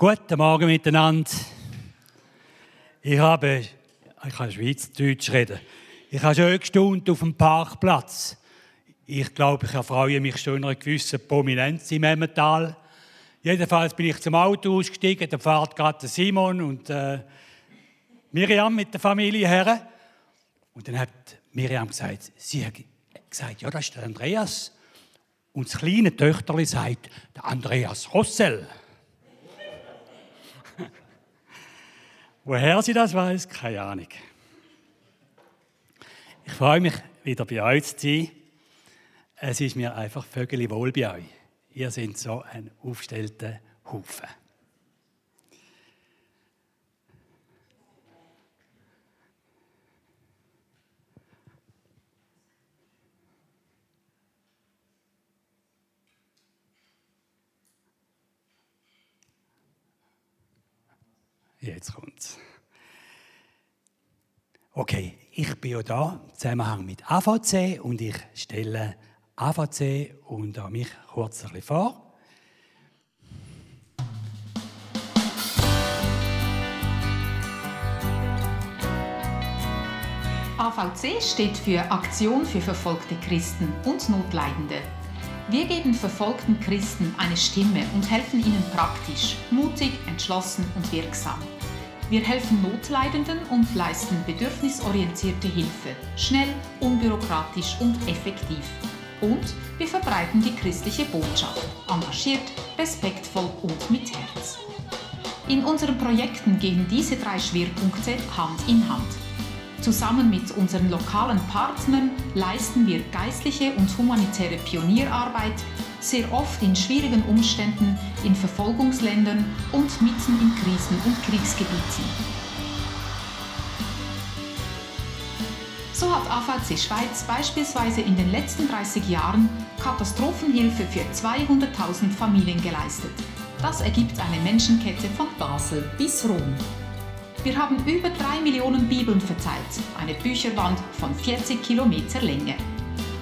Guten Morgen miteinander. Ich habe, ich kann Schweizerdeutsch reden. Ich habe schon gestaunt auf dem Parkplatz. Ich glaube, ich erfreue mich schon einer gewissen Prominenz im Emmental. Jedenfalls bin ich zum Auto ausgestiegen, da fährt gerade Simon und äh, Miriam mit der Familie her. Und dann hat Miriam gesagt, sie hat gesagt, ja, das ist der Andreas. Und das kleine Töchterli sagt, der Andreas Rossel. Woher sie das weiß, keine Ahnung. Ich freue mich, wieder bei euch zu sein. Es ist mir einfach vögel wohl bei euch. Ihr seid so ein aufgestellter Haufen. Jetzt kommt's. Okay, ich bin ja da im Zusammenhang mit AVC und ich stelle AVC und mich kurz ein bisschen vor. AVC steht für Aktion für verfolgte Christen und Notleidende. Wir geben verfolgten Christen eine Stimme und helfen ihnen praktisch, mutig, entschlossen und wirksam. Wir helfen Notleidenden und leisten bedürfnisorientierte Hilfe, schnell, unbürokratisch und effektiv. Und wir verbreiten die christliche Botschaft, engagiert, respektvoll und mit Herz. In unseren Projekten gehen diese drei Schwerpunkte Hand in Hand. Zusammen mit unseren lokalen Partnern leisten wir geistliche und humanitäre Pionierarbeit, sehr oft in schwierigen Umständen in Verfolgungsländern und mitten in Krisen- und Kriegsgebieten. So hat AVC Schweiz beispielsweise in den letzten 30 Jahren Katastrophenhilfe für 200.000 Familien geleistet. Das ergibt eine Menschenkette von Basel bis Rom. Wir haben über drei Millionen Bibeln verteilt, eine Bücherwand von 40 Kilometer Länge.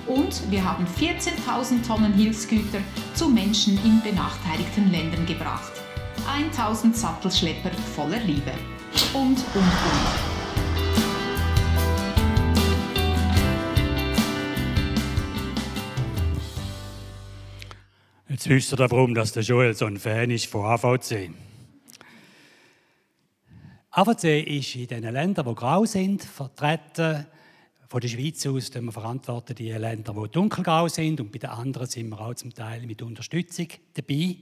Und wir haben 14.000 Tonnen Hilfsgüter zu Menschen in benachteiligten Ländern gebracht. 1000 Sattelschlepper voller Liebe. Und, und, und. Jetzt wisst ihr warum, dass der Joel so ein Fan ist von AVC. AVC ist in den Ländern, die grau sind, vertreten. Von der Schweiz aus wir verantworten die Länder, die dunkelgrau sind. Und bei den anderen sind wir auch zum Teil mit Unterstützung dabei.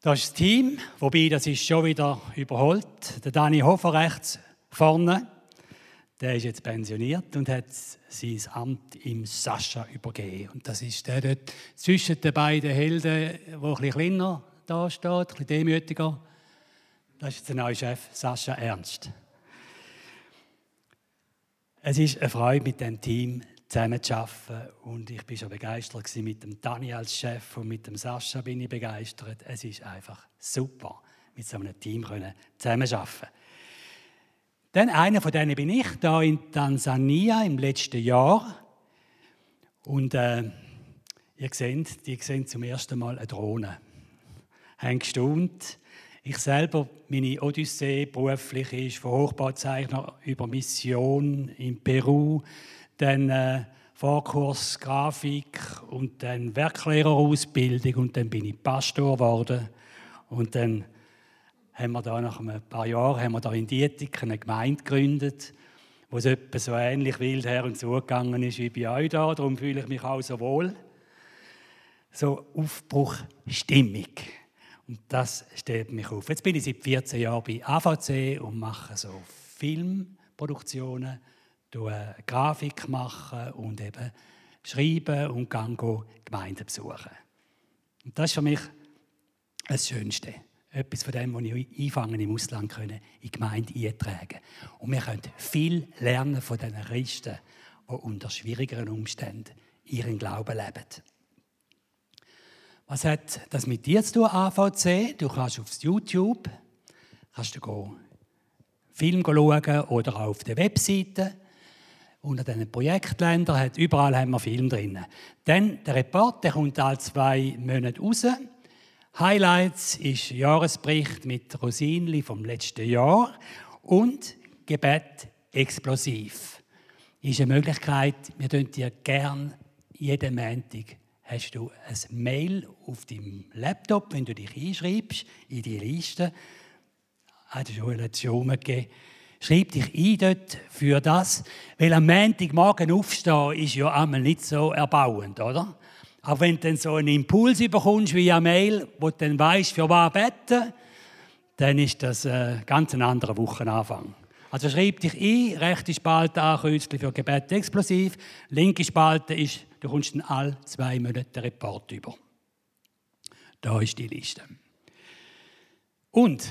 Das ist das Team, wobei das ist schon wieder überholt. Der Dani Hofer rechts vorne, der ist jetzt pensioniert und hat sein Amt im Sascha übergeben. Und das ist der dort zwischen den beiden Helden, der ein bisschen kleiner da steht, ein bisschen demütiger das ist der neue Chef, Sascha Ernst. Es ist eine Freude, mit dem Team zusammenzuarbeiten. Und ich bin schon begeistert mit dem als Chef und mit dem Sascha bin ich begeistert. Es ist einfach super, mit so einem Team zusammenzuarbeiten. Dann einer von denen bin ich, da in Tansania im letzten Jahr. Und äh, ihr seht, die sehen zum ersten Mal eine Drohne. Haben gestaunt. Ich selber, meine Odyssee beruflich ist von Hochbauzeichner über Mission in Peru, dann äh, Vorkurs Grafik und dann Werklehrerausbildung und dann bin ich Pastor geworden und dann haben wir da nach ein paar Jahren haben wir da in Dietik eine Gemeinde gegründet, wo es etwa so ähnlich wild her und so gegangen ist wie bei euch da. Darum fühle ich mich auch so wohl. So Aufbruchstimmung. Und das steht mich auf. Jetzt bin ich seit 14 Jahren bei AVC und mache so Filmproduktionen, Grafik machen und eben schreiben und gehe Gemeinden besuchen. Und das ist für mich das Schönste. Etwas von dem, was ich einfangen im Ausland können, in die Gemeinde eintragen. Und wir können viel lernen von den Christen, die unter schwierigeren Umständen ihren Glauben leben. Was hat das mit dir zu tun, AVC? Du kannst auf YouTube kannst du gehen, Film schauen oder auch auf der Webseite. Unter diesen Projektländern hat überall haben wir Film drin. Dann der Report, der kommt alle zwei Monate raus. Highlights ist Jahresbericht mit Rosinli vom letzten Jahr und Gebet explosiv. Ist eine Möglichkeit, wir dir gerne jeden Montag hast du ein Mail auf deinem Laptop, wenn du dich einschreibst in die Liste. Hat es schon eine Lektion gegeben. Schreib dich ein dort für das, weil am Montagmorgen aufstehen ist ja einmal nicht so erbauend, oder? Auch wenn du dann so einen Impuls bekommst via Mail, wo du dann weißt, für was beten, dann ist das ein ganz anderer Wochenanfang. Also schreib dich ein, rechte Spalte ankreuzchen für Gebet explosiv, linke Spalte ist, du kommst dann alle zwei Monate den Report über. Da ist die Liste. Und,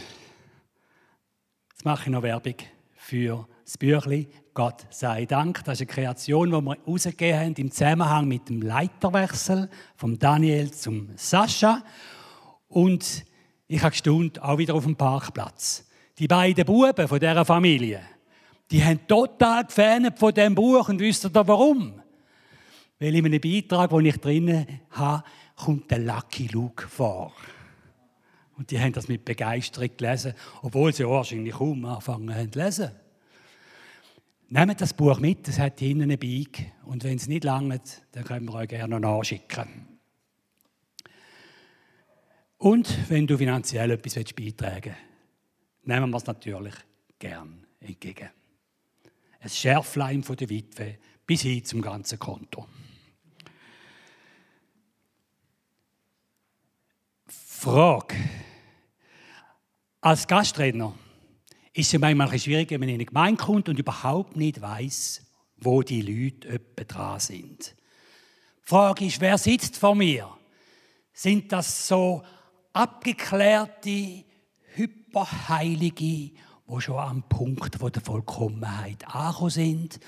jetzt mache ich noch Werbung für das Büchlein Gott sei Dank. Das ist eine Kreation, die wir herausgegeben haben im Zusammenhang mit dem Leiterwechsel von Daniel zum Sascha. Und ich habe gestaunt, auch wieder auf dem Parkplatz. Die beiden Buben von dieser Familie, die haben total gefähnet von diesem Buch und wisst ihr warum? Weil in einem Beitrag, den ich drinnen habe, kommt der Lucky Luke vor. Und die haben das mit Begeisterung gelesen, obwohl sie wahrscheinlich kaum angefangen haben zu lesen. Nehmt das Buch mit, es hat hinten eine Beig. Und wenn es nicht langt, dann können wir euch gerne noch nachschicken. Und wenn du finanziell etwas beitragen willst, nehmen wir es natürlich gern entgegen. Ein Schärflein von der Witwe bis hin zum ganzen Konto. Frage. Als Gastredner ist es manchmal schwierig, wenn man in eine Gemeinde kommt und überhaupt nicht weiß, wo die Leute dran sind. Die Frage ist, wer sitzt vor mir? Sind das so abgeklärte, Hyperheilige, die schon am Punkt der Vollkommenheit angekommen sind,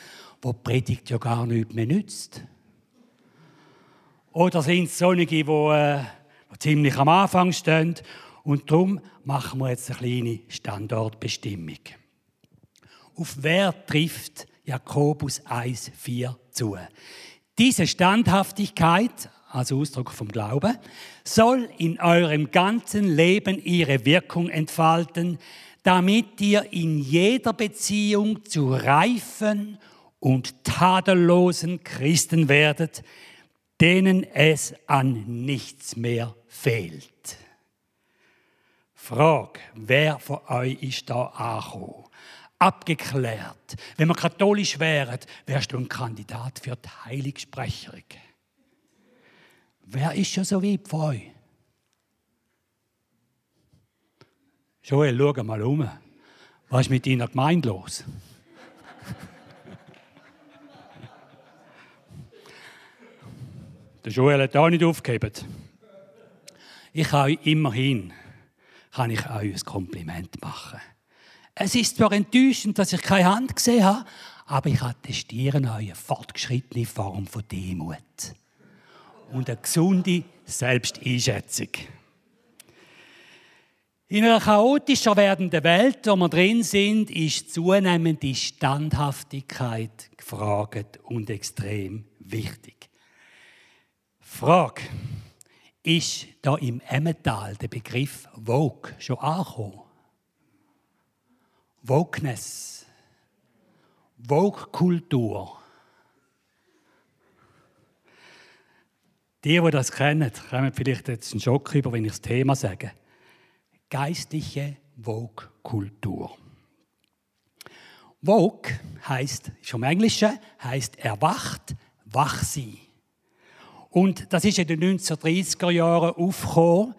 wo die Predigt ja gar nichts mehr nützt? Oder sind es solche, die, die ziemlich am Anfang stehen und darum machen wir jetzt eine kleine Standortbestimmung. Auf wer trifft Jakobus 1,4 zu? Diese Standhaftigkeit, also Ausdruck vom Glauben, soll in eurem ganzen Leben ihre Wirkung entfalten, damit ihr in jeder Beziehung zu reifen und tadellosen Christen werdet, denen es an nichts mehr fehlt. Frage, wer von euch ist da angekommen? Abgeklärt. Wenn wir katholisch wären, wärst du ein Kandidat für die Heiligsprecherung. Wer ist schon so weit von euch? Joel, schau mal um. Was ist mit deiner Gemeinde los? Der Joel hat auch nicht aufgegeben. Ich habe immerhin kann ich euch ein Kompliment machen. Es ist zwar enttäuschend, dass ich keine Hand gesehen habe, aber ich attestiere euch eine fortgeschrittene Form von Demut und eine gesunde Selbsteinschätzung. In einer chaotischer werdenden Welt, wo wir drin sind, ist zunehmende Standhaftigkeit gefragt und extrem wichtig. Frage ist da im Emmental der Begriff Vogue schon angekommen. Wokeness, Vogue-Kultur. Die, die das kennen, kommen vielleicht jetzt einen Schock über, wenn ich das Thema sage. Geistliche Vogue-Kultur. Vogue heißt, schon im Englischen, heißt erwacht, wach sein. Und das ist in den 1930er Jahren aufgekommen,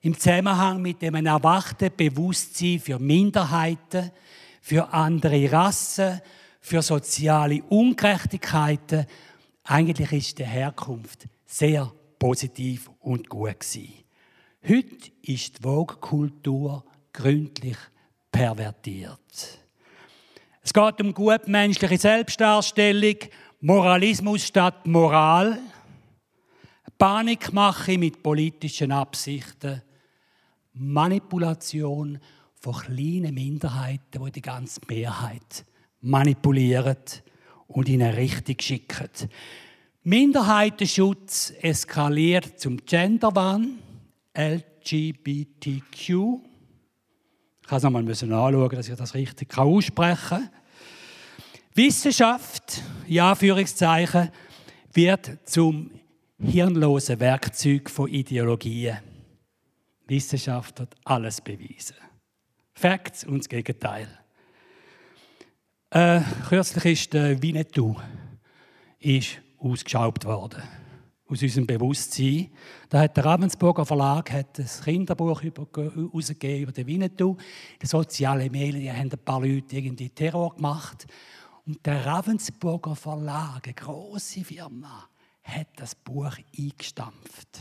im Zusammenhang mit dem erwachten Bewusstsein für Minderheiten, für andere Rassen, für soziale Ungerechtigkeiten. Eigentlich ist die Herkunft sehr positiv und gut gewesen. Heute ist die Vogue-Kultur gründlich pervertiert. Es geht um gutmenschliche Selbstdarstellung, Moralismus statt Moral – Panikmache mit politischen Absichten, Manipulation von kleinen Minderheiten, die die ganze Mehrheit manipulieren und in eine Richtung schicken. Minderheitenschutz eskaliert zum Genderwahn, LGBT LGBTQ. Ich muss nochmal anschauen, dass ich das richtig aussprechen kann. Wissenschaft, in Anführungszeichen, wird zum hirnlosen Werkzeug von Ideologien. Wissenschaft hat alles bewiesen. Facts und das Gegenteil. Äh, kürzlich ist der Winnetou ist ausgeschaubt worden aus unserem Bewusstsein. Da hat der Ravensburger Verlag hat ein Kinderbuch herausgegeben über den Winnetou. Die sozialen Medien haben ein paar Leute irgendwie Terror gemacht. Und der Ravensburger Verlag, eine grosse Firma, hat das Buch eingestampft.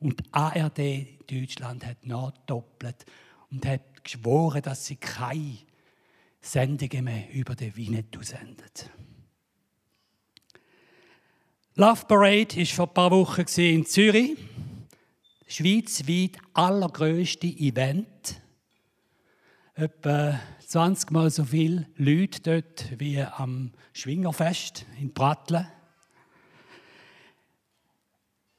Und ARD Deutschland hat nachdoppelt und hat geschworen, dass sie keine Sendungen mehr über den Winnetou sendet. Love Parade war vor ein paar Wochen in Zürich. Schweizweit allergrößte Event. Etwa 20 Mal so viele Leute dort wie am Schwingerfest in Pratteln.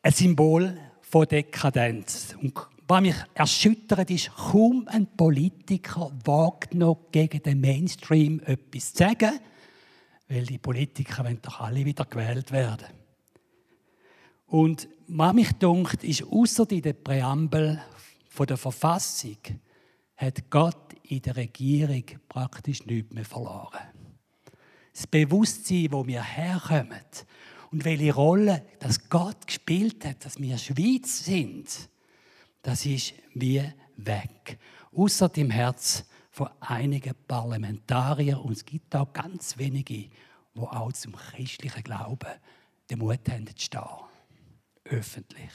Ein Symbol von Dekadenz. Und was mich erschüttert ist, kaum ein Politiker wagt noch gegen den Mainstream etwas zu sagen, weil die Politiker wollen doch alle wieder gewählt werden. Und was mich dunkt, ist, außer in der Präambel der Verfassung hat Gott in der Regierung praktisch nichts mehr verloren. Das Bewusstsein, wo wir herkommen und welche Rolle das Gott gespielt hat, dass wir Schweiz sind, das ist wie weg. Außer dem Herz von einigen Parlamentariern und es gibt auch ganz wenige, wo auch zum christlichen Glauben den Mut haben zu stehen öffentlich.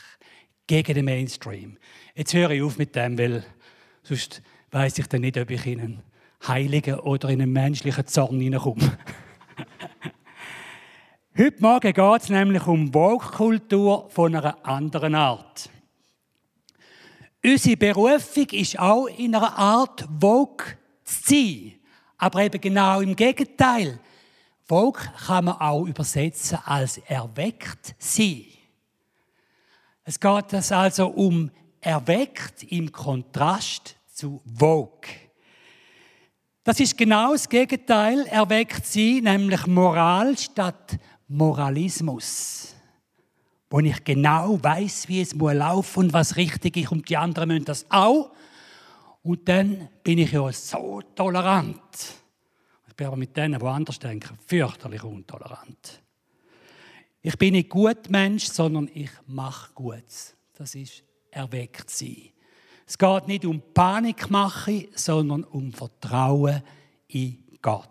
Gegen den Mainstream. Jetzt höre ich auf mit dem, weil sonst weiß ich dann nicht, ob ich in einen heiligen oder in einen menschlichen Zorn hineinkomme. Heute Morgen geht es nämlich um Woke-Kultur von einer anderen Art. Unsere Berufung ist auch in einer Art Woke zu sein. Aber eben genau im Gegenteil. Woke kann man auch übersetzen als erweckt sein. Es geht es also um erweckt im Kontrast zu Vogue. Das ist genau das Gegenteil, erweckt sie, nämlich Moral statt Moralismus. Wo ich genau weiß, wie es muss laufen und was richtig ist und die anderen müssen das auch. Und dann bin ich ja so tolerant. Ich bin aber mit denen, die anders denken, fürchterlich untolerant. Ich bin nicht gut Mensch, sondern ich mache Gutes. Das ist erweckt sein. Es geht nicht um Panikmache, sondern um Vertrauen in Gott.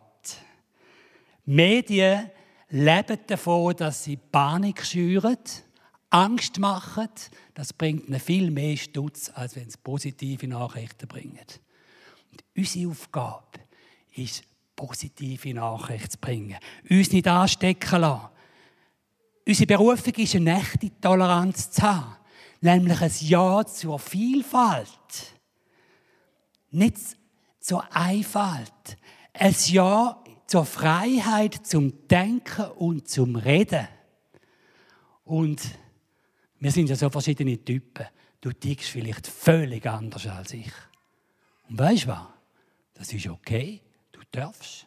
Medien leben davon, dass sie Panik schüren, Angst machen. Das bringt ihnen viel mehr Stutz, als wenn es positive Nachrichten bringt. Und unsere Aufgabe ist, positive Nachrichten zu bringen. Uns nicht anstecken lassen Unsere Berufung ist eine echte Toleranz zu haben. Nämlich ein Ja zur Vielfalt. Nicht zur Einfalt. Ein Ja zur Freiheit zum Denken und zum Reden. Und wir sind ja so verschiedene Typen. Du tickst vielleicht völlig anders als ich. Und weißt du was? Das ist okay. Du darfst.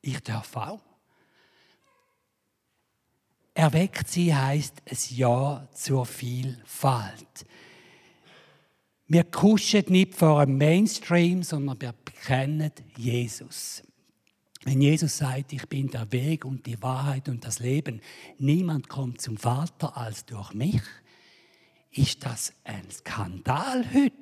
Ich darf auch. Erweckt sie heißt es Ja zur Vielfalt. Wir kuschen nicht vor einem Mainstream, sondern wir bekennen Jesus. Wenn Jesus sagt, ich bin der Weg und die Wahrheit und das Leben, niemand kommt zum Vater als durch mich, ist das ein Skandal heute.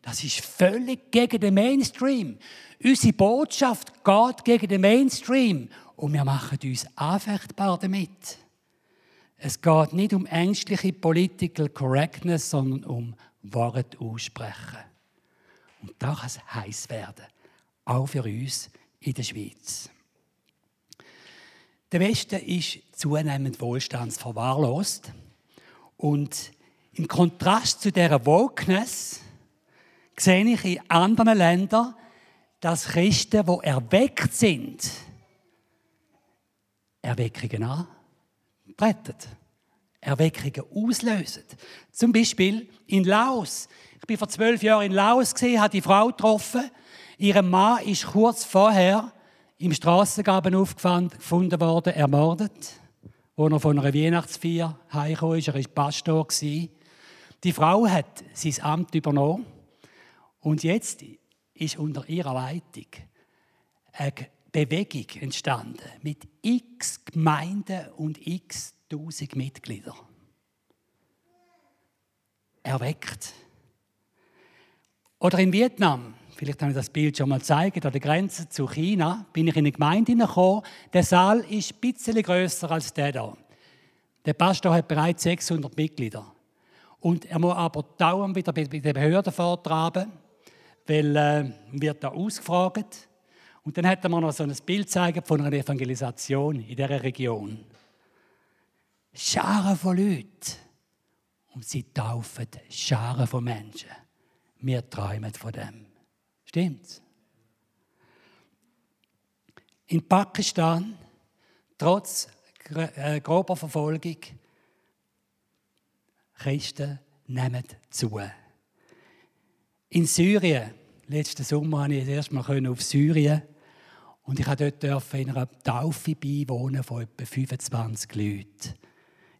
Das ist völlig gegen den Mainstream. Unsere Botschaft geht gegen den Mainstream und wir machen uns anfechtbar damit. Es geht nicht um ängstliche Political Correctness, sondern um Wort aussprechen. Und da kann es heiß werden, auch für uns in der Schweiz. Der Westen ist zunehmend wohlstandsverwahrlost und im Kontrast zu dieser Wokeness sehe ich in anderen Ländern, dass Christen, die erweckt sind, Erweckungen an, rettet. Erweckungen auslösen. Zum Beispiel in Laos. Ich bin vor zwölf Jahren in Laos habe die Frau getroffen. Ihr Mann ist kurz vorher im Strassengraben aufgefunden worden, ermordet, wo er von einer Weihnachtsfeier heimgekommen ist. Er war Pastor. Die Frau hat sein Amt übernommen und jetzt ist unter ihrer Leitung eine Bewegung entstanden mit x Gemeinden und x tausend Mitgliedern. Erweckt. Oder in Vietnam, vielleicht habe ich das Bild schon mal gezeigt, an der Grenze zu China, bin ich in eine Gemeinde hineingekommen. Der Saal ist ein bisschen grösser als der hier. Der Pastor hat bereits 600 Mitglieder. Und er muss aber dauernd wieder bei den Behörden vortragen weil äh, wird da ausgefragt. Und dann er mir noch so ein Bild gezeigt von einer Evangelisation in dieser Region. Scharen von Leuten. Und sie taufen Scharen von Menschen. Wir träumen von dem. Stimmt's? In Pakistan, trotz äh, grober Verfolgung, Christen nehmen zu. In Syrien, letzten Sommer konnte ich das erste Mal auf Syrien und ich durfte dort in einer Taufe beiwohnen von etwa 25 Leuten.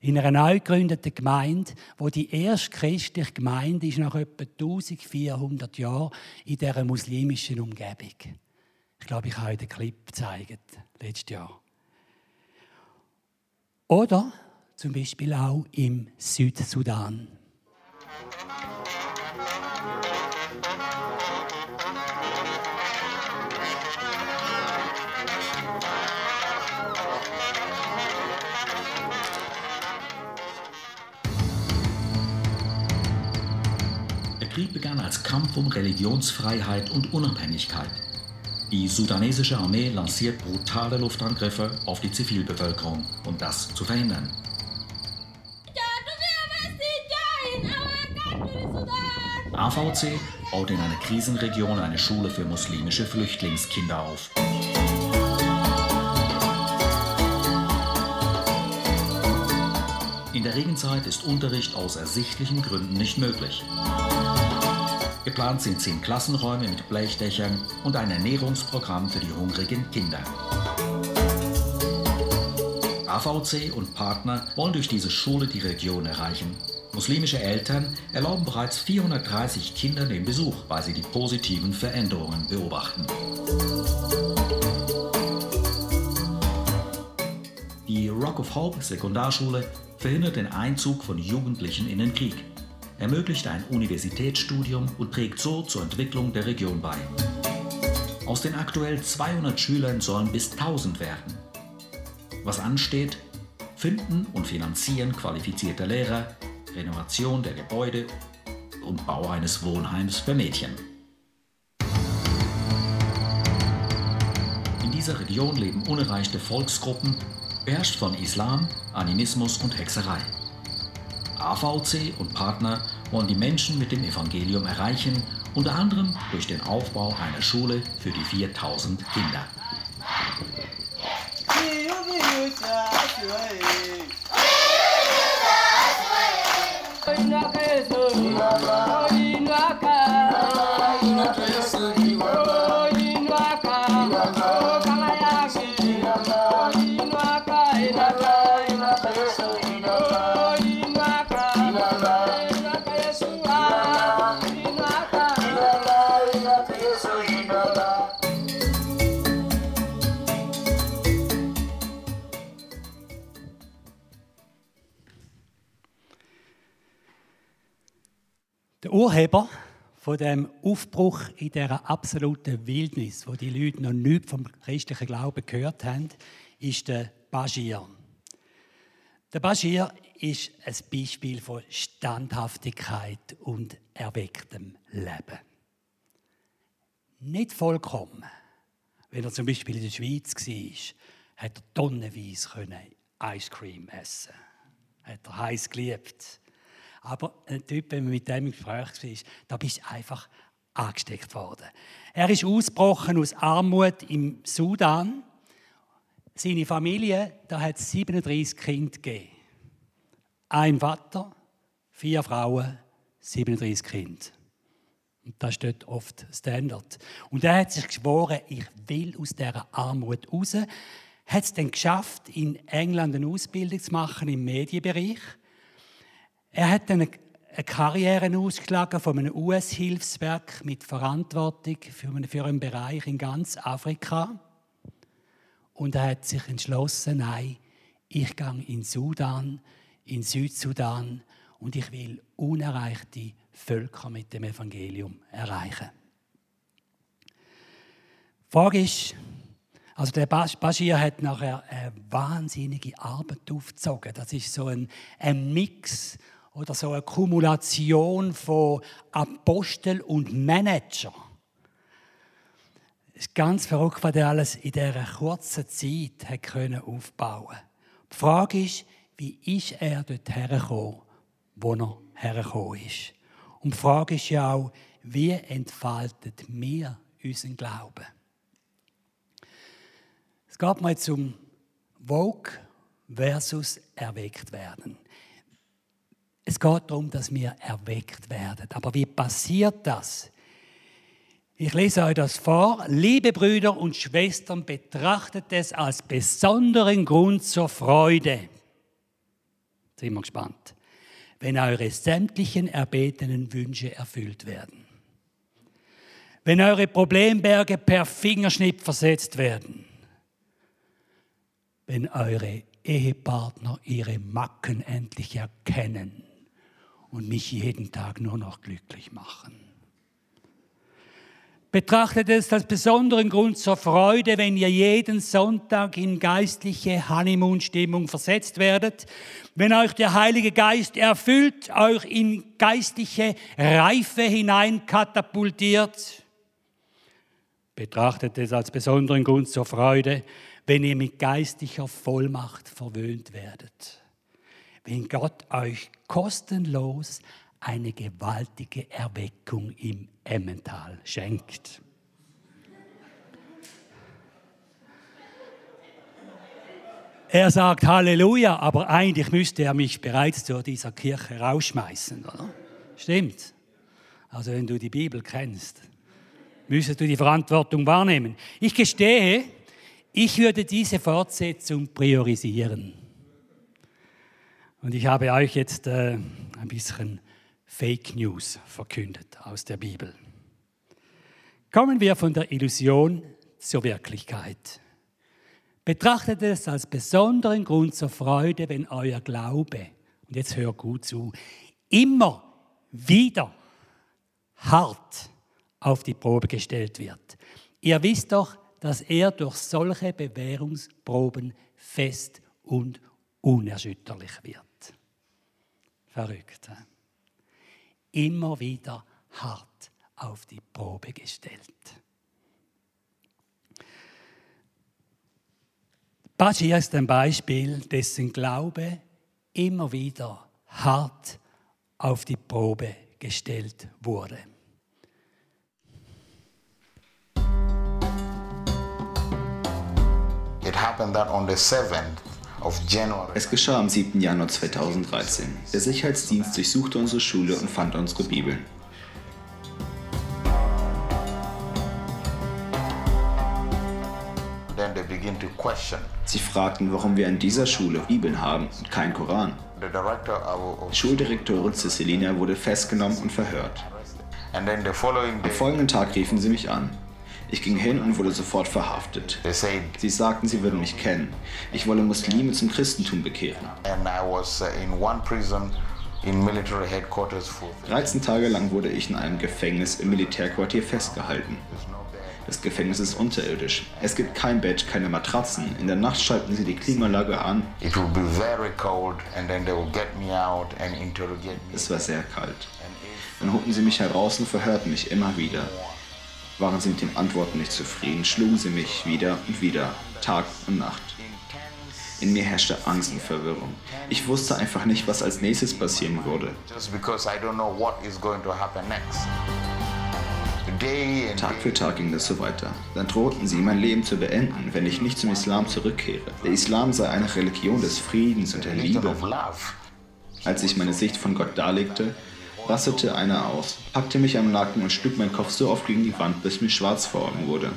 In einer neu gegründeten Gemeinde, wo die erste christliche Gemeinde ist nach etwa 1400 Jahren in dieser muslimischen Umgebung. Ich glaube, ich habe euch den Clip gezeigt, letztes Jahr. Oder zum Beispiel auch im Südsudan. Krieg begann als Kampf um Religionsfreiheit und Unabhängigkeit. Die sudanesische Armee lanciert brutale Luftangriffe auf die Zivilbevölkerung, um das zu verhindern. AVC baut in einer Krisenregion eine Schule für muslimische Flüchtlingskinder auf. In der Regenzeit ist Unterricht aus ersichtlichen Gründen nicht möglich. Geplant sind zehn Klassenräume mit Blechdächern und ein Ernährungsprogramm für die hungrigen Kinder. AVC und Partner wollen durch diese Schule die Region erreichen. Muslimische Eltern erlauben bereits 430 Kindern den Besuch, weil sie die positiven Veränderungen beobachten. Die Rock of Hope Sekundarschule verhindert den Einzug von Jugendlichen in den Krieg ermöglicht ein Universitätsstudium und trägt so zur Entwicklung der Region bei. Aus den aktuell 200 Schülern sollen bis 1000 werden. Was ansteht? Finden und Finanzieren qualifizierter Lehrer, Renovation der Gebäude und Bau eines Wohnheims für Mädchen. In dieser Region leben unerreichte Volksgruppen, beherrscht von Islam, Animismus und Hexerei. AVC und Partner wollen die Menschen mit dem Evangelium erreichen, unter anderem durch den Aufbau einer Schule für die 4000 Kinder. Urheber von dem Aufbruch in dieser absoluten Wildnis, wo die Leute noch nichts vom christlichen Glauben gehört haben, ist der Bashir. Der Bashir ist ein Beispiel von Standhaftigkeit und erwecktem Leben. Nicht vollkommen. Wenn er zum Beispiel in der Schweiz war, hat er tonnenweise Ice Cream essen. Hat er heiß geliebt. Aber ein Typ, wenn man mit dem im Gespräch war, da bist du einfach angesteckt worden. Er ist ausgebrochen aus Armut im Sudan. Seine Familie, da hat 37 Kinder gegeben. ein Vater, vier Frauen, 37 Kinder. Und das steht oft Standard. Und er hat sich geschworen, ich will aus dieser Armut raus. Hat es dann geschafft, in England eine Ausbildung zu machen im Medienbereich. Er hat dann eine Karriere ausgeschlagen von einem US-Hilfswerk mit Verantwortung für einen, für einen Bereich in ganz Afrika. Und er hat sich entschlossen, nein, ich gehe in Sudan, in Südsudan und ich will unerreichte Völker mit dem Evangelium erreichen. Die Frage ist, also der Bashir hat nachher eine wahnsinnige Arbeit aufgezogen. Das ist so ein, ein Mix oder so eine Kumulation von Apostel und Manager. Es ist ganz verrückt, was er alles in dieser kurzen Zeit hat können aufbauen Die Frage ist, wie ist er dort hergekommen, wo er hergekommen ist? Und die Frage ist ja auch, wie entfaltet mir unseren Glauben? Es geht mal zum Vogue versus erweckt werden. Es geht darum, dass wir erweckt werden. Aber wie passiert das? Ich lese euch das vor. Liebe Brüder und Schwestern, betrachtet es als besonderen Grund zur Freude. Sind wir gespannt wenn eure sämtlichen erbetenen Wünsche erfüllt werden. Wenn eure Problemberge per Fingerschnipp versetzt werden. Wenn eure Ehepartner ihre Macken endlich erkennen und mich jeden Tag nur noch glücklich machen. Betrachtet es als besonderen Grund zur Freude, wenn ihr jeden Sonntag in geistliche Honeymoon-Stimmung versetzt werdet, wenn euch der Heilige Geist erfüllt, euch in geistliche Reife hinein katapultiert. Betrachtet es als besonderen Grund zur Freude, wenn ihr mit geistlicher Vollmacht verwöhnt werdet. Wenn Gott euch kostenlos eine gewaltige Erweckung im Emmental schenkt. Er sagt Halleluja, aber eigentlich müsste er mich bereits zu dieser Kirche rausschmeißen, oder? Stimmt. Also wenn du die Bibel kennst, müsstest du die Verantwortung wahrnehmen. Ich gestehe, ich würde diese Fortsetzung priorisieren. Und ich habe euch jetzt äh, ein bisschen Fake News verkündet aus der Bibel. Kommen wir von der Illusion zur Wirklichkeit. Betrachtet es als besonderen Grund zur Freude, wenn euer Glaube, und jetzt hör gut zu, immer wieder hart auf die Probe gestellt wird. Ihr wisst doch, dass er durch solche Bewährungsproben fest und unerschütterlich wird. Verrückt. He? immer wieder hart auf die Probe gestellt. Bashir ist ein Beispiel, dessen Glaube immer wieder hart auf die Probe gestellt wurde. It happened that on the 7th es geschah am 7. Januar 2013. Der Sicherheitsdienst durchsuchte unsere Schule und fand unsere Bibeln. Sie fragten, warum wir in dieser Schule Bibeln haben und keinen Koran. Die Schuldirektorin Cecilina wurde festgenommen und verhört. Am folgenden Tag riefen sie mich an. Ich ging hin und wurde sofort verhaftet. Sie sagten, sie würden mich kennen. Ich wolle Muslime zum Christentum bekehren. 13 uh, Tage lang wurde ich in einem Gefängnis im Militärquartier festgehalten. Das Gefängnis ist unterirdisch. Es gibt kein Bett, keine Matratzen. In der Nacht schalten sie die Klimaanlage an. Es war sehr kalt. Dann holten sie mich heraus und verhörten mich immer wieder. Waren sie mit den Antworten nicht zufrieden, schlugen sie mich wieder und wieder, Tag und Nacht. In mir herrschte Angst und Verwirrung. Ich wusste einfach nicht, was als nächstes passieren würde. Tag für Tag ging das so weiter. Dann drohten sie, mein Leben zu beenden, wenn ich nicht zum Islam zurückkehre. Der Islam sei eine Religion des Friedens und der Liebe. Als ich meine Sicht von Gott darlegte, rastete einer aus, packte mich am Nacken und schlug meinen Kopf so oft gegen die Wand, bis mir schwarz vor Augen wurde.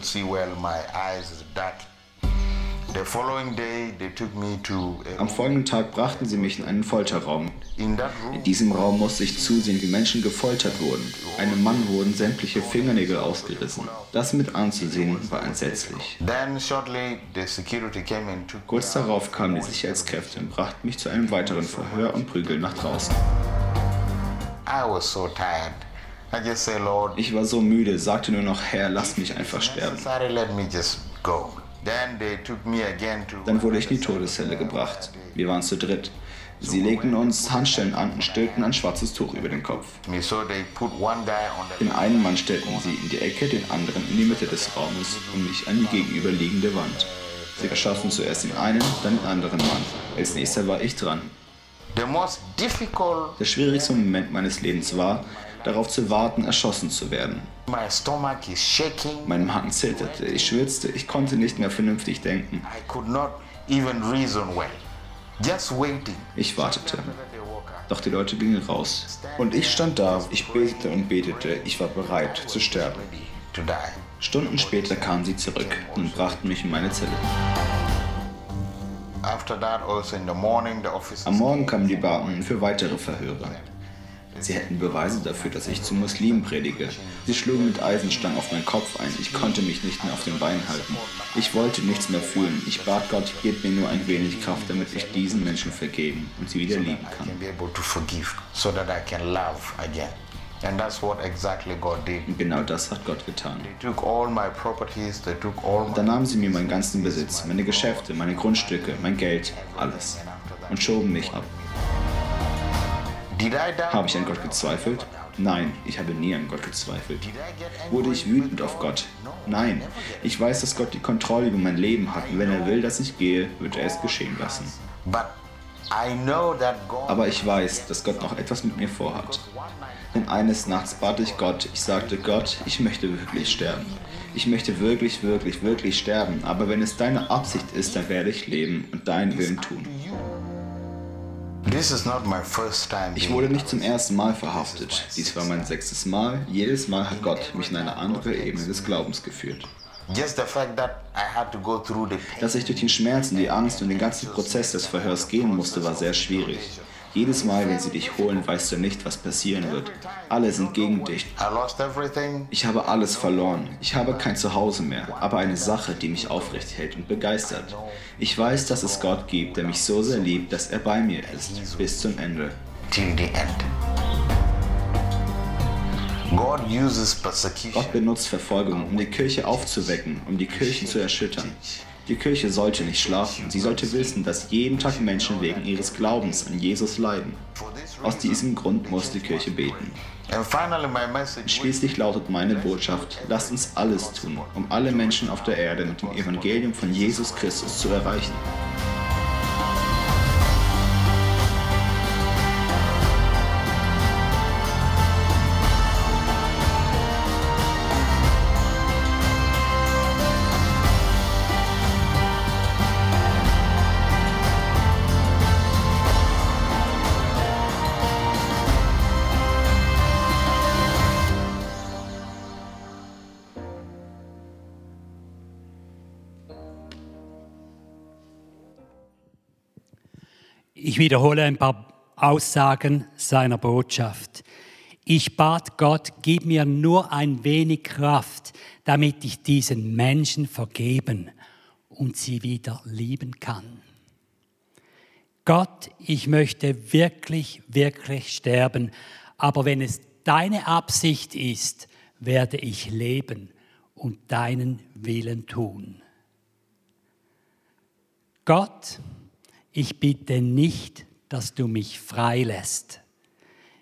Am folgenden Tag brachten sie mich in einen Folterraum. In diesem Raum musste ich zusehen, wie Menschen gefoltert wurden. Einem Mann wurden sämtliche Fingernägel ausgerissen. Das mit anzusehen war entsetzlich. Kurz darauf kamen die Sicherheitskräfte und brachten mich zu einem weiteren Verhör und Prügel nach draußen. Ich war so müde, sagte nur noch, Herr, lass mich einfach sterben. Dann wurde ich in die Todeszelle gebracht. Wir waren zu dritt. Sie legten uns Handschellen an und stellten ein schwarzes Tuch über den Kopf. Den einen Mann stellten sie in die Ecke, den anderen in die Mitte des Raumes und mich an die gegenüberliegende Wand. Sie erschossen zuerst den einen, dann den anderen Mann. Als nächster war ich dran. Der schwierigste Moment meines Lebens war, darauf zu warten, erschossen zu werden. Mein Magen zitterte, ich schwitzte, ich konnte nicht mehr vernünftig denken. Ich wartete. Doch die Leute gingen raus. Und ich stand da, ich betete und betete, ich war bereit zu sterben. Stunden später kamen sie zurück und brachten mich in meine Zelle. Also Am Morgen kamen die Beamten für weitere Verhöre. Sie hätten Beweise dafür, dass ich zu Muslimen predige. Sie schlugen mit Eisenstangen auf meinen Kopf ein. Ich konnte mich nicht mehr auf den Beinen halten. Ich wollte nichts mehr fühlen. Ich bat Gott, gib mir nur ein wenig Kraft, damit ich diesen Menschen vergeben und sie wieder lieben kann. Und genau das hat Gott getan. Dann nahmen sie mir meinen ganzen Besitz, meine Geschäfte, meine Grundstücke, mein Geld, alles und schoben mich ab. Habe ich an Gott gezweifelt? Nein, ich habe nie an Gott gezweifelt. Wurde ich wütend auf Gott? Nein, ich weiß, dass Gott die Kontrolle über mein Leben hat und wenn er will, dass ich gehe, wird er es geschehen lassen. Aber ich weiß, dass Gott noch etwas mit mir vorhat. Denn eines Nachts bat ich Gott, ich sagte, Gott, ich möchte wirklich sterben. Ich möchte wirklich, wirklich, wirklich sterben, aber wenn es deine Absicht ist, dann werde ich leben und deinen Willen tun. Ich wurde nicht zum ersten Mal verhaftet. Dies war mein sechstes Mal. Jedes Mal hat Gott mich in eine andere Ebene des Glaubens geführt. Dass ich durch den Schmerz und die Angst und den ganzen Prozess des Verhörs gehen musste, war sehr schwierig. Jedes Mal, wenn sie dich holen, weißt du nicht, was passieren wird. Alle sind gegen dich. Ich habe alles verloren. Ich habe kein Zuhause mehr, aber eine Sache, die mich aufrecht hält und begeistert. Ich weiß, dass es Gott gibt, der mich so sehr liebt, dass er bei mir ist, bis zum Ende. Gott benutzt Verfolgung, um die Kirche aufzuwecken, um die Kirchen zu erschüttern. Die Kirche sollte nicht schlafen, sie sollte wissen, dass jeden Tag Menschen wegen ihres Glaubens an Jesus leiden. Aus diesem Grund muss die Kirche beten. Schließlich lautet meine Botschaft, lasst uns alles tun, um alle Menschen auf der Erde mit dem Evangelium von Jesus Christus zu erreichen. Ich wiederhole ein paar Aussagen seiner Botschaft. Ich bat Gott, gib mir nur ein wenig Kraft, damit ich diesen Menschen vergeben und sie wieder lieben kann. Gott, ich möchte wirklich, wirklich sterben, aber wenn es deine Absicht ist, werde ich leben und deinen Willen tun. Gott, ich bitte nicht, dass du mich freilässt.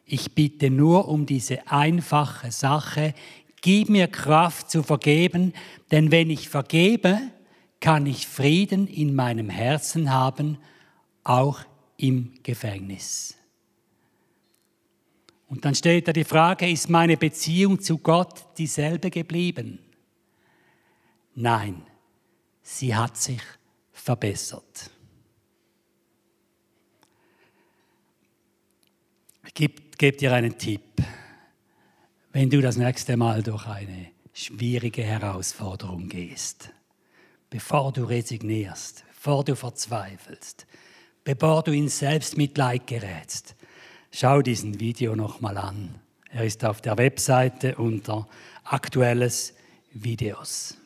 Ich bitte nur um diese einfache Sache, gib mir Kraft zu vergeben, denn wenn ich vergebe, kann ich Frieden in meinem Herzen haben, auch im Gefängnis. Und dann stellt er die Frage, ist meine Beziehung zu Gott dieselbe geblieben? Nein, sie hat sich verbessert. Gebe geb dir einen Tipp. Wenn du das nächste Mal durch eine schwierige Herausforderung gehst, bevor du resignierst, bevor du verzweifelst, bevor du in Selbstmitleid gerätst, schau diesen Video nochmal an. Er ist auf der Webseite unter Aktuelles Videos.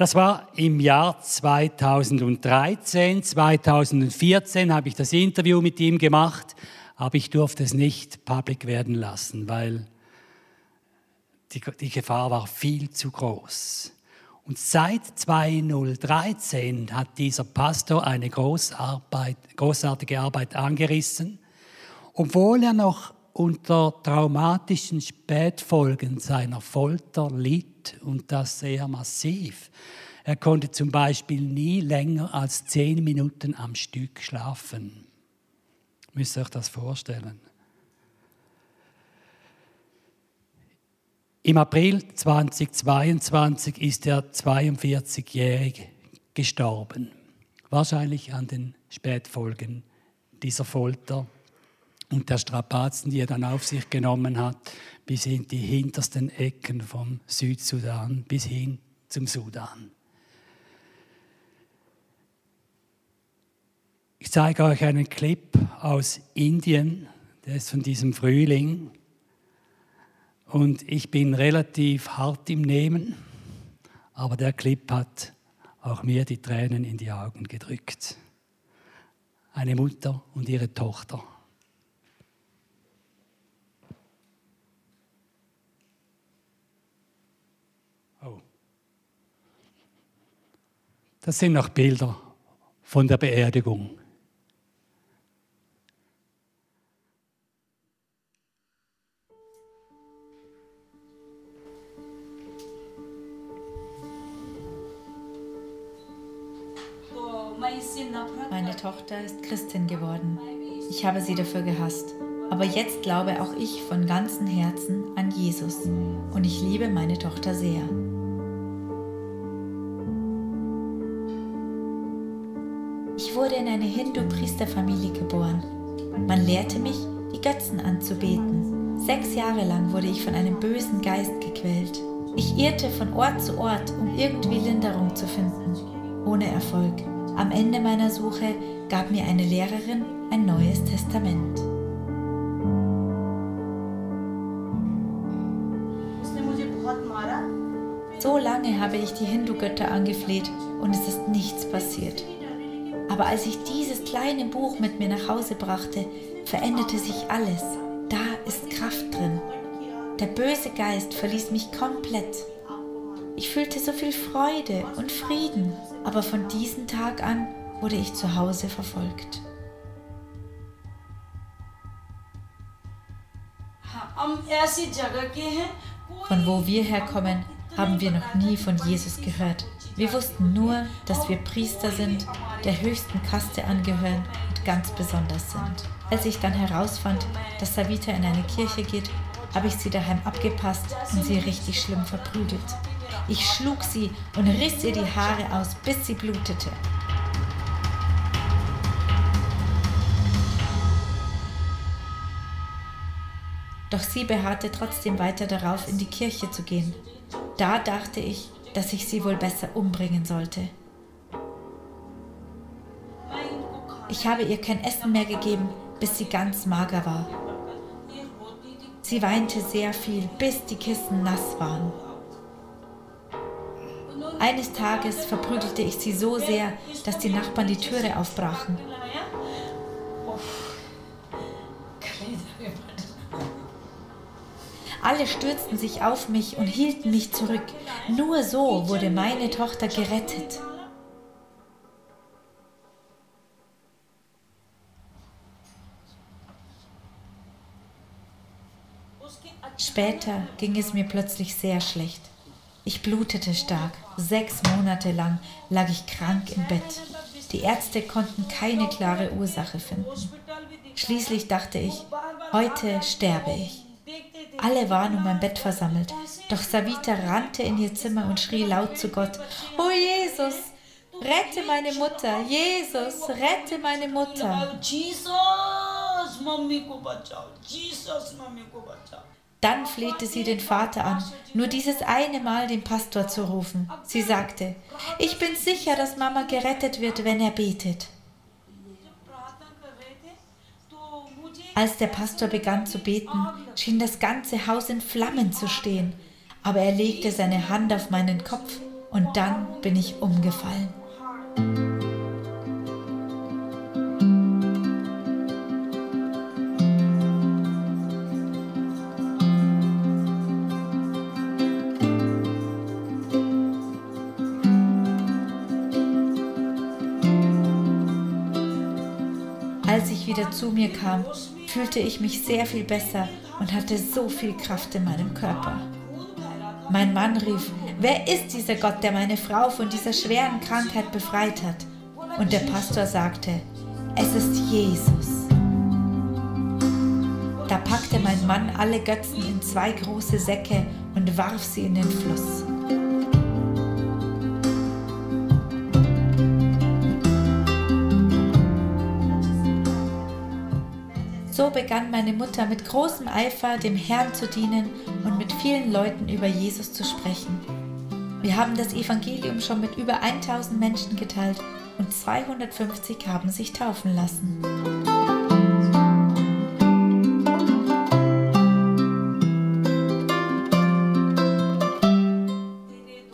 Das war im Jahr 2013. 2014 habe ich das Interview mit ihm gemacht, aber ich durfte es nicht public werden lassen, weil die, die Gefahr war viel zu groß. Und seit 2013 hat dieser Pastor eine Großarbeit, großartige Arbeit angerissen, obwohl er noch unter traumatischen Spätfolgen seiner Folter litt und das sehr massiv. Er konnte zum Beispiel nie länger als zehn Minuten am Stück schlafen. Müsst ihr euch das vorstellen? Im April 2022 ist der 42-Jährige gestorben, wahrscheinlich an den Spätfolgen dieser Folter und der Strapazen, die er dann auf sich genommen hat, bis in die hintersten Ecken vom Südsudan bis hin zum Sudan. Ich zeige euch einen Clip aus Indien, der ist von diesem Frühling. Und ich bin relativ hart im Nehmen, aber der Clip hat auch mir die Tränen in die Augen gedrückt. Eine Mutter und ihre Tochter. Das sind noch Bilder von der Beerdigung. Meine Tochter ist Christin geworden. Ich habe sie dafür gehasst. Aber jetzt glaube auch ich von ganzem Herzen an Jesus und ich liebe meine Tochter sehr. In eine Hindu-Priesterfamilie geboren. Man lehrte mich, die Götzen anzubeten. Sechs Jahre lang wurde ich von einem bösen Geist gequält. Ich irrte von Ort zu Ort, um irgendwie Linderung zu finden. Ohne Erfolg. Am Ende meiner Suche gab mir eine Lehrerin ein neues Testament. So lange habe ich die Hindu-Götter angefleht und es ist nichts passiert. Aber als ich dieses kleine Buch mit mir nach Hause brachte, veränderte sich alles. Da ist Kraft drin. Der böse Geist verließ mich komplett. Ich fühlte so viel Freude und Frieden, aber von diesem Tag an wurde ich zu Hause verfolgt. Von wo wir herkommen, haben wir noch nie von Jesus gehört. Wir wussten nur, dass wir Priester sind, der höchsten Kaste angehören und ganz besonders sind. Als ich dann herausfand, dass Savita in eine Kirche geht, habe ich sie daheim abgepasst und sie richtig schlimm verprügelt. Ich schlug sie und riss ihr die Haare aus, bis sie blutete. Doch sie beharrte trotzdem weiter darauf, in die Kirche zu gehen. Da dachte ich, dass ich sie wohl besser umbringen sollte. Ich habe ihr kein Essen mehr gegeben, bis sie ganz mager war. Sie weinte sehr viel, bis die Kissen nass waren. Eines Tages verprügelte ich sie so sehr, dass die Nachbarn die Türe aufbrachen. Alle stürzten sich auf mich und hielten mich zurück. Nur so wurde meine Tochter gerettet. Später ging es mir plötzlich sehr schlecht. Ich blutete stark. Sechs Monate lang lag ich krank im Bett. Die Ärzte konnten keine klare Ursache finden. Schließlich dachte ich, heute sterbe ich. Alle waren um mein Bett versammelt, doch Savita rannte in ihr Zimmer und schrie laut zu Gott, Oh Jesus, rette meine Mutter, Jesus, rette meine Mutter. Jesus! Dann flehte sie den Vater an, nur dieses eine Mal den Pastor zu rufen. Sie sagte, ich bin sicher, dass Mama gerettet wird, wenn er betet. Als der Pastor begann zu beten, schien das ganze Haus in Flammen zu stehen, aber er legte seine Hand auf meinen Kopf und dann bin ich umgefallen. Als ich wieder zu mir kam, fühlte ich mich sehr viel besser und hatte so viel Kraft in meinem Körper. Mein Mann rief, wer ist dieser Gott, der meine Frau von dieser schweren Krankheit befreit hat? Und der Pastor sagte, es ist Jesus. Da packte mein Mann alle Götzen in zwei große Säcke und warf sie in den Fluss. Begann meine Mutter mit großem Eifer dem Herrn zu dienen und mit vielen Leuten über Jesus zu sprechen. Wir haben das Evangelium schon mit über 1000 Menschen geteilt und 250 haben sich taufen lassen.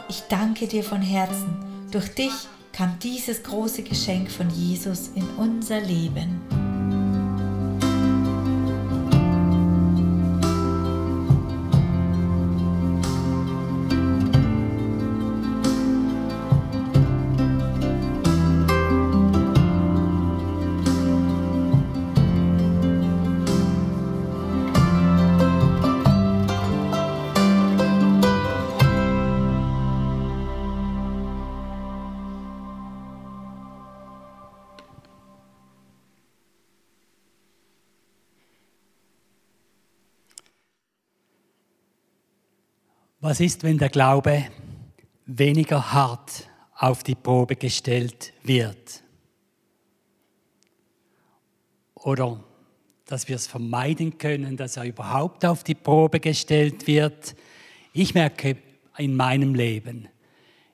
Ich danke dir von Herzen. Durch dich kam dieses große Geschenk von Jesus in unser Leben. Was ist, wenn der Glaube weniger hart auf die Probe gestellt wird? Oder dass wir es vermeiden können, dass er überhaupt auf die Probe gestellt wird. Ich merke in meinem Leben,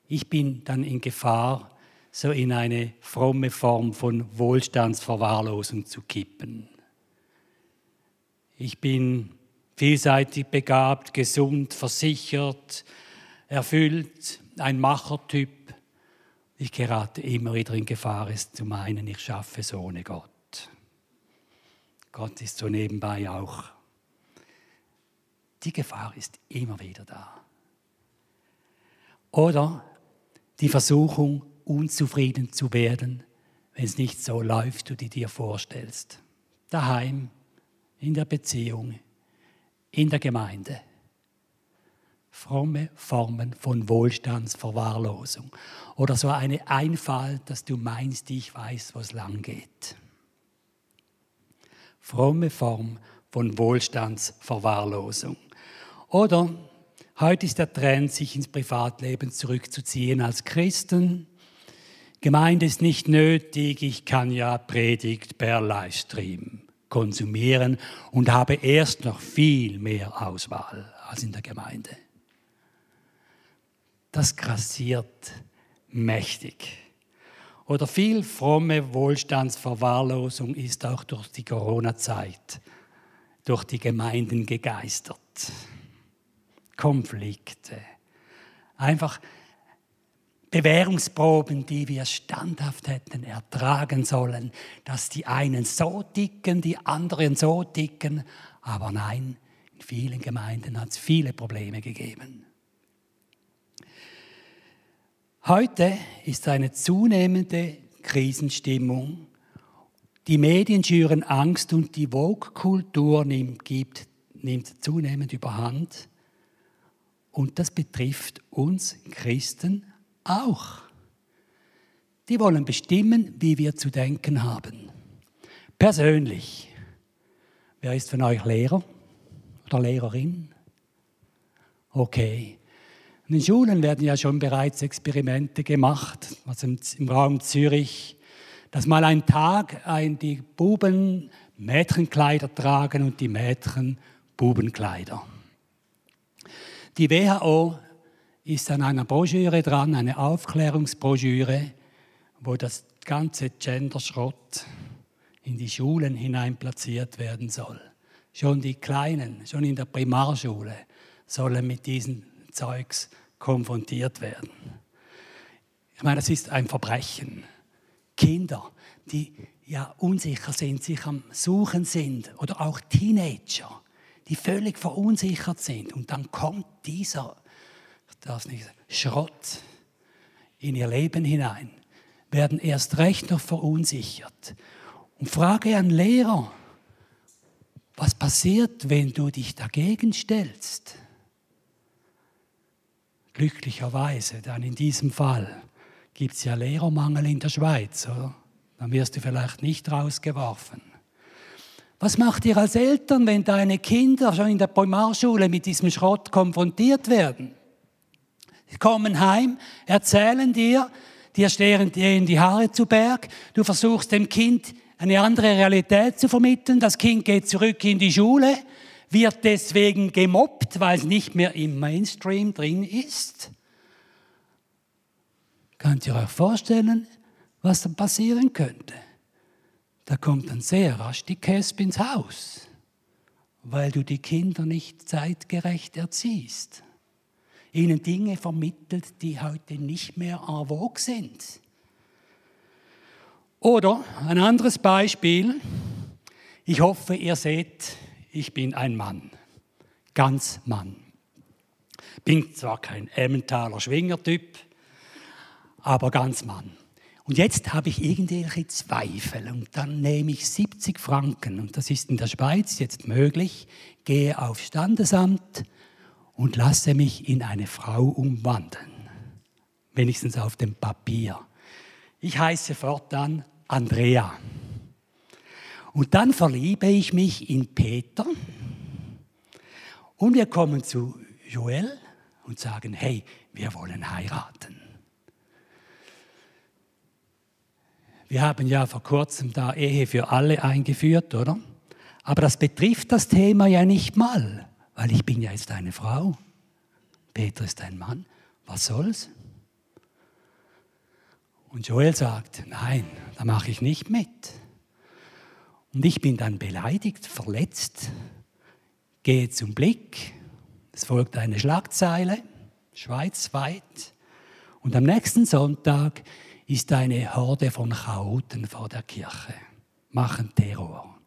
ich bin dann in Gefahr, so in eine fromme Form von Wohlstandsverwahrlosung zu kippen. Ich bin vielseitig begabt, gesund, versichert, erfüllt, ein Machertyp. Ich gerate immer wieder in Gefahr, es zu meinen, ich schaffe es ohne Gott. Gott ist so nebenbei auch. Die Gefahr ist immer wieder da. Oder die Versuchung, unzufrieden zu werden, wenn es nicht so läuft, wie du dir vorstellst. Daheim, in der Beziehung, in der Gemeinde. Fromme Formen von Wohlstandsverwahrlosung. Oder so eine Einfall, dass du meinst, ich weiß, wo es lang geht. Fromme Form von Wohlstandsverwahrlosung. Oder heute ist der Trend, sich ins Privatleben zurückzuziehen als Christen. Gemeinde ist nicht nötig, ich kann ja Predigt per Livestream konsumieren und habe erst noch viel mehr Auswahl als in der Gemeinde. Das grassiert mächtig. Oder viel fromme Wohlstandsverwahrlosung ist auch durch die Corona-Zeit, durch die Gemeinden gegeistert. Konflikte. Einfach Bewährungsproben, die wir standhaft hätten ertragen sollen, dass die einen so dicken, die anderen so dicken. Aber nein, in vielen Gemeinden hat es viele Probleme gegeben. Heute ist eine zunehmende Krisenstimmung. Die Medien schüren Angst und die Vogue-Kultur nimmt, nimmt zunehmend überhand. Und das betrifft uns Christen auch. Die wollen bestimmen, wie wir zu denken haben. Persönlich. Wer ist von euch Lehrer oder Lehrerin? Okay. In den Schulen werden ja schon bereits Experimente gemacht, also im, Raum Zürich, dass mal ein Tag ein, die Buben Mädchenkleider tragen und die Mädchen Bubenkleider. Die WHO ist an einer Broschüre dran, eine Aufklärungsbroschüre, wo das ganze Genderschrott in die Schulen hinein platziert werden soll. Schon die Kleinen, schon in der Primarschule sollen mit diesen Zeugs konfrontiert werden. Ich meine, das ist ein Verbrechen. Kinder, die ja unsicher sind, sich am Suchen sind, oder auch Teenager, die völlig verunsichert sind. Und dann kommt dieser das nicht, Schrott in ihr Leben hinein, werden erst recht noch verunsichert. Und frage einen Lehrer, was passiert, wenn du dich dagegen stellst? Glücklicherweise, dann in diesem Fall gibt es ja Lehrermangel in der Schweiz, oder? Dann wirst du vielleicht nicht rausgeworfen. Was macht ihr als Eltern, wenn deine Kinder schon in der Primarschule mit diesem Schrott konfrontiert werden? Kommen heim, erzählen dir, dir stehen die Haare zu Berg, du versuchst dem Kind eine andere Realität zu vermitteln, das Kind geht zurück in die Schule, wird deswegen gemobbt, weil es nicht mehr im Mainstream drin ist. Könnt ihr euch vorstellen, was dann passieren könnte? Da kommt dann sehr rasch die Käspe ins Haus, weil du die Kinder nicht zeitgerecht erziehst. Ihnen Dinge vermittelt, die heute nicht mehr en vogue sind. Oder ein anderes Beispiel. Ich hoffe, ihr seht, ich bin ein Mann. Ganz Mann. Bin zwar kein Emmentaler Schwingertyp, aber ganz Mann. Und jetzt habe ich irgendwelche Zweifel und dann nehme ich 70 Franken und das ist in der Schweiz jetzt möglich, gehe auf Standesamt und lasse mich in eine Frau umwandeln. Wenigstens auf dem Papier. Ich heiße fortan Andrea. Und dann verliebe ich mich in Peter und wir kommen zu Joel und sagen, hey, wir wollen heiraten. Wir haben ja vor kurzem da Ehe für alle eingeführt, oder? Aber das betrifft das Thema ja nicht mal, weil ich bin ja jetzt eine Frau. Peter ist ein Mann. Was soll's? Und Joel sagt, nein, da mache ich nicht mit. Und ich bin dann beleidigt, verletzt, gehe zum Blick. Es folgt eine Schlagzeile, schweizweit. Und am nächsten Sonntag ist eine Horde von Chaoten vor der Kirche, machen Terror.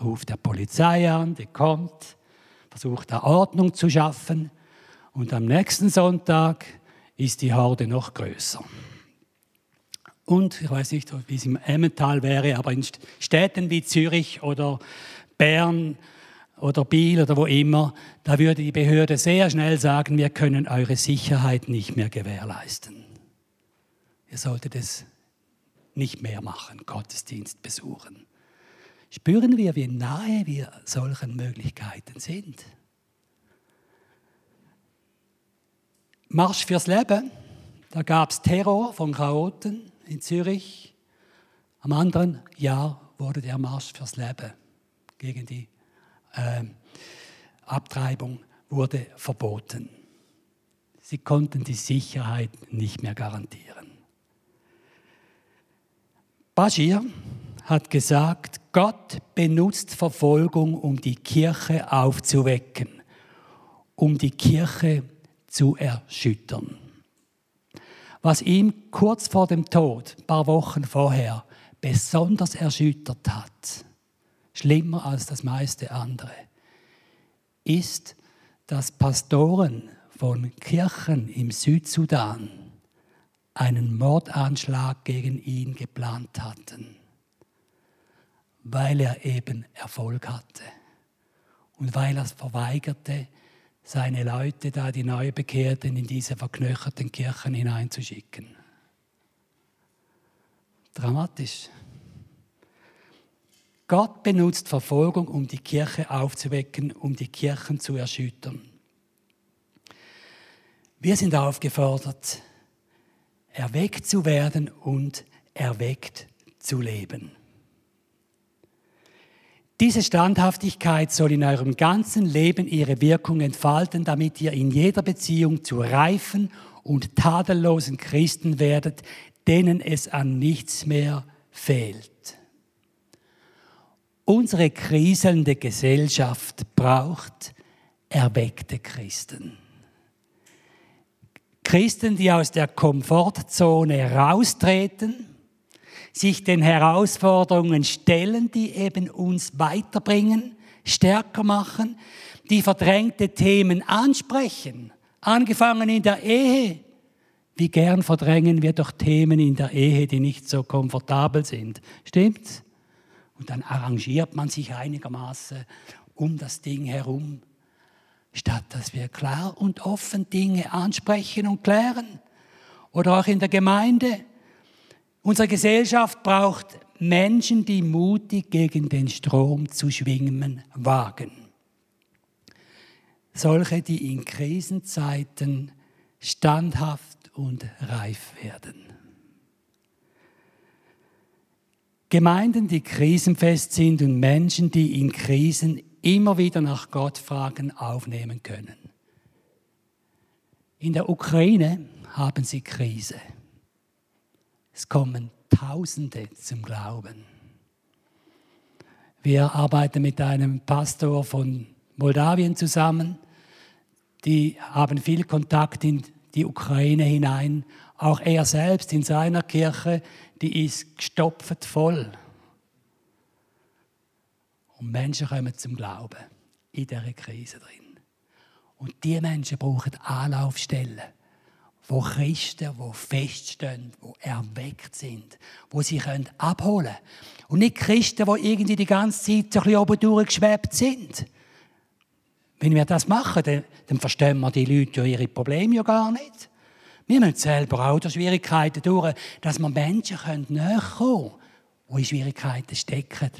Ruft der Polizei an, die kommt, versucht da Ordnung zu schaffen und am nächsten Sonntag ist die Horde noch größer. Und ich weiß nicht, wie es im Emmental wäre, aber in Städten wie Zürich oder Bern oder Biel oder wo immer, da würde die Behörde sehr schnell sagen, wir können eure Sicherheit nicht mehr gewährleisten. Ihr solltet es nicht mehr machen, Gottesdienst besuchen. Spüren wir, wie nahe wir solchen Möglichkeiten sind? Marsch fürs Leben, da gab es Terror von Chaoten in Zürich. Am anderen Jahr wurde der Marsch fürs Leben gegen die äh, Abtreibung wurde verboten. Sie konnten die Sicherheit nicht mehr garantieren. Bashir hat gesagt, Gott benutzt Verfolgung, um die Kirche aufzuwecken, um die Kirche zu erschüttern. Was ihm kurz vor dem Tod, ein paar Wochen vorher, besonders erschüttert hat, schlimmer als das meiste andere, ist, dass Pastoren von Kirchen im Südsudan einen Mordanschlag gegen ihn geplant hatten, weil er eben Erfolg hatte und weil er es verweigerte, seine Leute da, die Neubekehrten, in diese verknöcherten Kirchen hineinzuschicken. Dramatisch. Gott benutzt Verfolgung, um die Kirche aufzuwecken, um die Kirchen zu erschüttern. Wir sind aufgefordert, erweckt zu werden und erweckt zu leben. Diese Standhaftigkeit soll in eurem ganzen Leben ihre Wirkung entfalten, damit ihr in jeder Beziehung zu reifen und tadellosen Christen werdet, denen es an nichts mehr fehlt. Unsere kriselnde Gesellschaft braucht erweckte Christen. Christen, die aus der Komfortzone raustreten, sich den Herausforderungen stellen, die eben uns weiterbringen, stärker machen, die verdrängte Themen ansprechen, angefangen in der Ehe. Wie gern verdrängen wir doch Themen in der Ehe, die nicht so komfortabel sind. Stimmt's? Und dann arrangiert man sich einigermaßen um das Ding herum, statt dass wir klar und offen Dinge ansprechen und klären. Oder auch in der Gemeinde Unsere Gesellschaft braucht Menschen, die mutig gegen den Strom zu schwimmen wagen. Solche, die in Krisenzeiten standhaft und reif werden. Gemeinden, die krisenfest sind und Menschen, die in Krisen immer wieder nach Gott fragen, aufnehmen können. In der Ukraine haben sie Krise. Es kommen Tausende zum Glauben. Wir arbeiten mit einem Pastor von Moldawien zusammen. Die haben viel Kontakt in die Ukraine hinein. Auch er selbst in seiner Kirche, die ist gestopft voll. Und Menschen kommen zum Glauben in dieser Krise drin. Und die Menschen brauchen Anlaufstellen wo Christen, wo feststehen, wo erweckt sind, wo sie können abholen können. Und nicht Christen, die irgendwie die ganze Zeit so ein bisschen oben durchgeschwebt sind. Wenn wir das machen, dann, dann verstehen wir die Leute ja ihre Probleme ja gar nicht. Wir müssen selber auch durch Schwierigkeiten durch, dass wir Menschen näher kommen können, die in Schwierigkeiten stecken.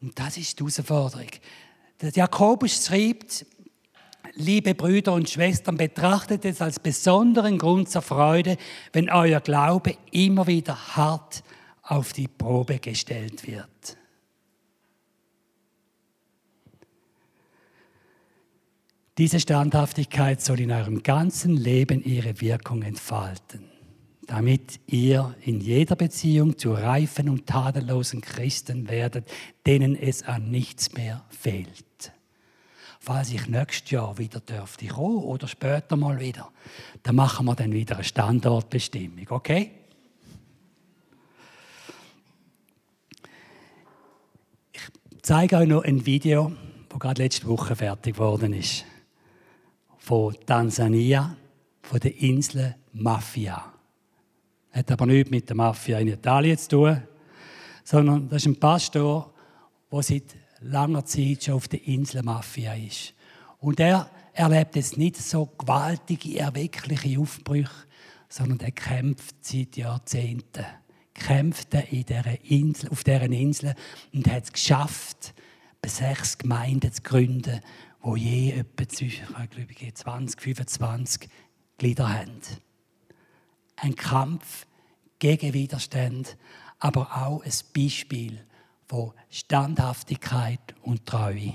Und das ist die Herausforderung. Der Jakobus schreibt liebe Brüder und Schwestern, betrachtet es als besonderen Grund zur Freude, wenn euer Glaube immer wieder hart auf die Probe gestellt wird. Diese Standhaftigkeit soll in eurem ganzen Leben ihre Wirkung entfalten, damit ihr in jeder Beziehung zu reifen und tadellosen Christen werdet, denen es an nichts mehr fehlt falls ich nächstes Jahr wieder dürfte kommen oder später mal wieder, dann machen wir dann wieder eine Standortbestimmung, okay? Ich zeige euch noch ein Video, das gerade letzte Woche fertig geworden ist. Von Tansania, von der Insel Mafia. Hat aber nichts mit der Mafia in Italien zu tun, sondern das ist ein Pastor, der seit langer Zeit schon auf der Insel Mafia ist. Und er erlebt jetzt nicht so gewaltige, erweckliche Aufbrüche, sondern er kämpft seit Jahrzehnten. Kämpft in dieser Insel, auf dieser Insel und hat es geschafft, sechs Gemeinden zu gründen, wo je etwa zwischen, ich glaube, 20, 25 Glieder haben. Ein Kampf gegen Widerstand, aber auch ein Beispiel von Standhaftigkeit und Treue.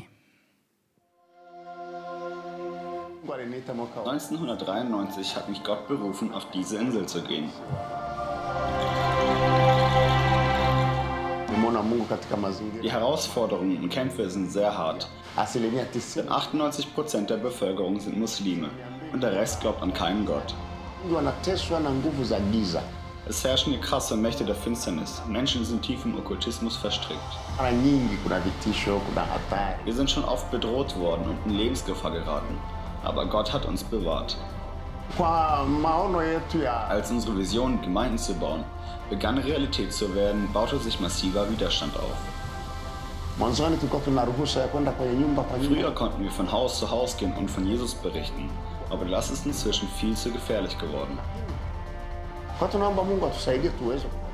1993 hat mich Gott berufen, auf diese Insel zu gehen. Die Herausforderungen und Kämpfe sind sehr hart. Denn 98 Prozent der Bevölkerung sind Muslime und der Rest glaubt an keinen Gott. Es herrschen krasse Mächte der Finsternis. Menschen sind tief im Okkultismus verstrickt. Wir sind schon oft bedroht worden und in Lebensgefahr geraten. Aber Gott hat uns bewahrt. Als unsere Vision, Gemeinden zu bauen, begann Realität zu werden, baute sich massiver Widerstand auf. Früher konnten wir von Haus zu Haus gehen und von Jesus berichten, aber das ist inzwischen viel zu gefährlich geworden.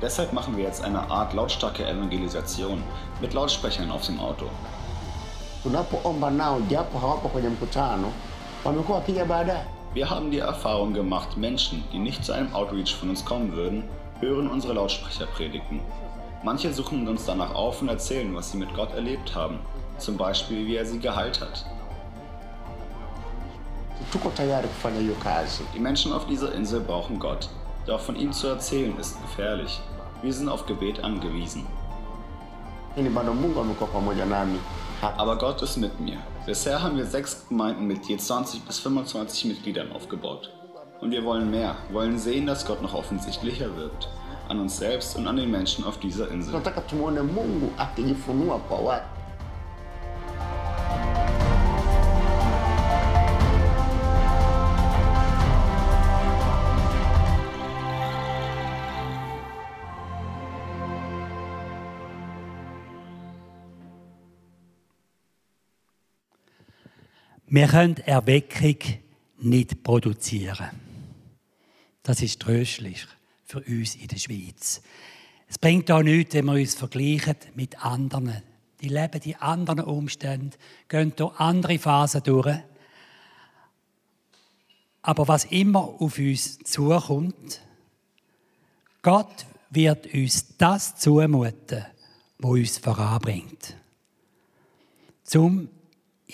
Deshalb machen wir jetzt eine Art lautstarke Evangelisation mit Lautsprechern auf dem Auto. Wir haben die Erfahrung gemacht, Menschen, die nicht zu einem Outreach von uns kommen würden, hören unsere Lautsprecherpredigten. Manche suchen uns danach auf und erzählen, was sie mit Gott erlebt haben, zum Beispiel wie er sie geheilt hat. Die Menschen auf dieser Insel brauchen Gott, doch von ihm zu erzählen ist gefährlich. Wir sind auf Gebet angewiesen. Aber Gott ist mit mir. Bisher haben wir sechs Gemeinden mit je 20 bis 25 Mitgliedern aufgebaut. Und wir wollen mehr, wollen sehen, dass Gott noch offensichtlicher wirkt. An uns selbst und an den Menschen auf dieser Insel. Wir können Erweckung nicht produzieren. Das ist tröstlich für uns in der Schweiz. Es bringt auch nichts, wenn wir uns vergleichen mit anderen. Die leben die anderen Umstände, gehen durch andere Phasen durch. Aber was immer auf uns zukommt, Gott wird uns das zumuten, was uns voranbringt. Zum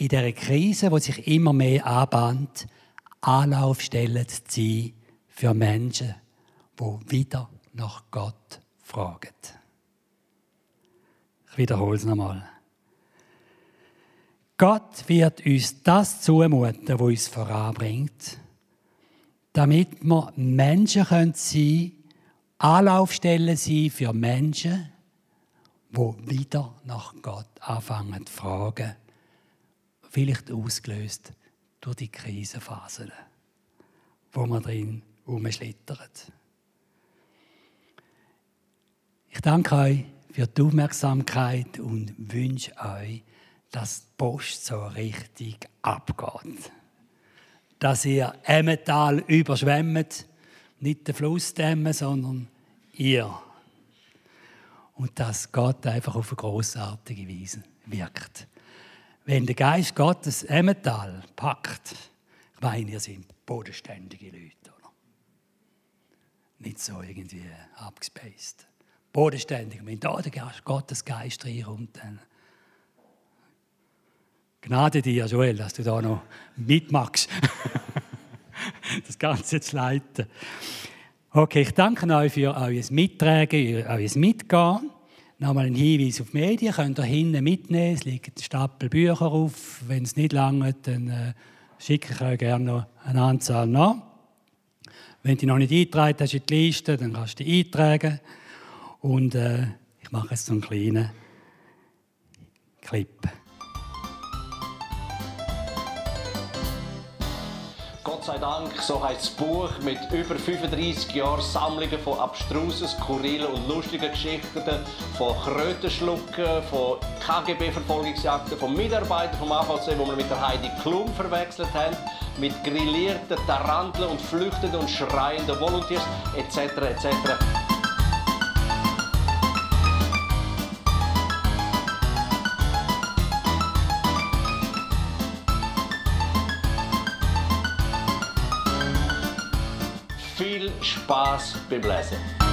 in dieser Krise, die sich immer mehr anbahnt, Anlaufstelle zu sein für Menschen, die wieder nach Gott fragen. Ich wiederhole es nochmal. Gott wird uns das zumuten, was uns voranbringt, damit wir Menschen sein können, Anlaufstellen sein für Menschen, die wieder nach Gott anfangen zu fragen vielleicht ausgelöst durch die Krisenphasen, wo man drin umschlittert. Ich danke euch für die Aufmerksamkeit und wünsche euch, dass die Post so richtig abgeht. Dass ihr Emmental überschwemmt, nicht der Fluss dämmen, sondern ihr. Und dass Gott einfach auf eine großartige Weise wirkt. Wenn der Geist Gottes Emmental packt, ich meine, ihr seid bodenständige Leute, oder? Nicht so irgendwie abgespaced. Bodenständig. Wenn da der Geist Gottes Geist reinkommt, dann Gnade dir, Joel, dass du da noch mitmachst, das Ganze zu leiten. Okay, ich danke euch für euer Mittragen, euer Mitgehen. Nochmal ein Hinweis auf die Medien, könnt ihr hinten mitnehmen. Es liegen ein Stapel Bücher auf. Wenn es nicht lange, dann äh, schicke ich euch gerne noch eine Anzahl nach. Wenn du noch nicht eingetragen hast in die Liste, dann kannst du dich eintragen. Und äh, ich mache jetzt so einen kleinen Clip. Sei Dank, so heißt das Buch mit über 35 Jahren Sammlungen von abstrusen, skurrilen und lustigen Geschichten, von Krötenschlucken, von KGB-Verfolgungsjagden, von Mitarbeitern vom AVC, wo wir mit der Heidi Klum verwechselt haben, mit grillierten Taranteln und flüchtenden und schreienden Volunteers etc. etc. us. Be blessed.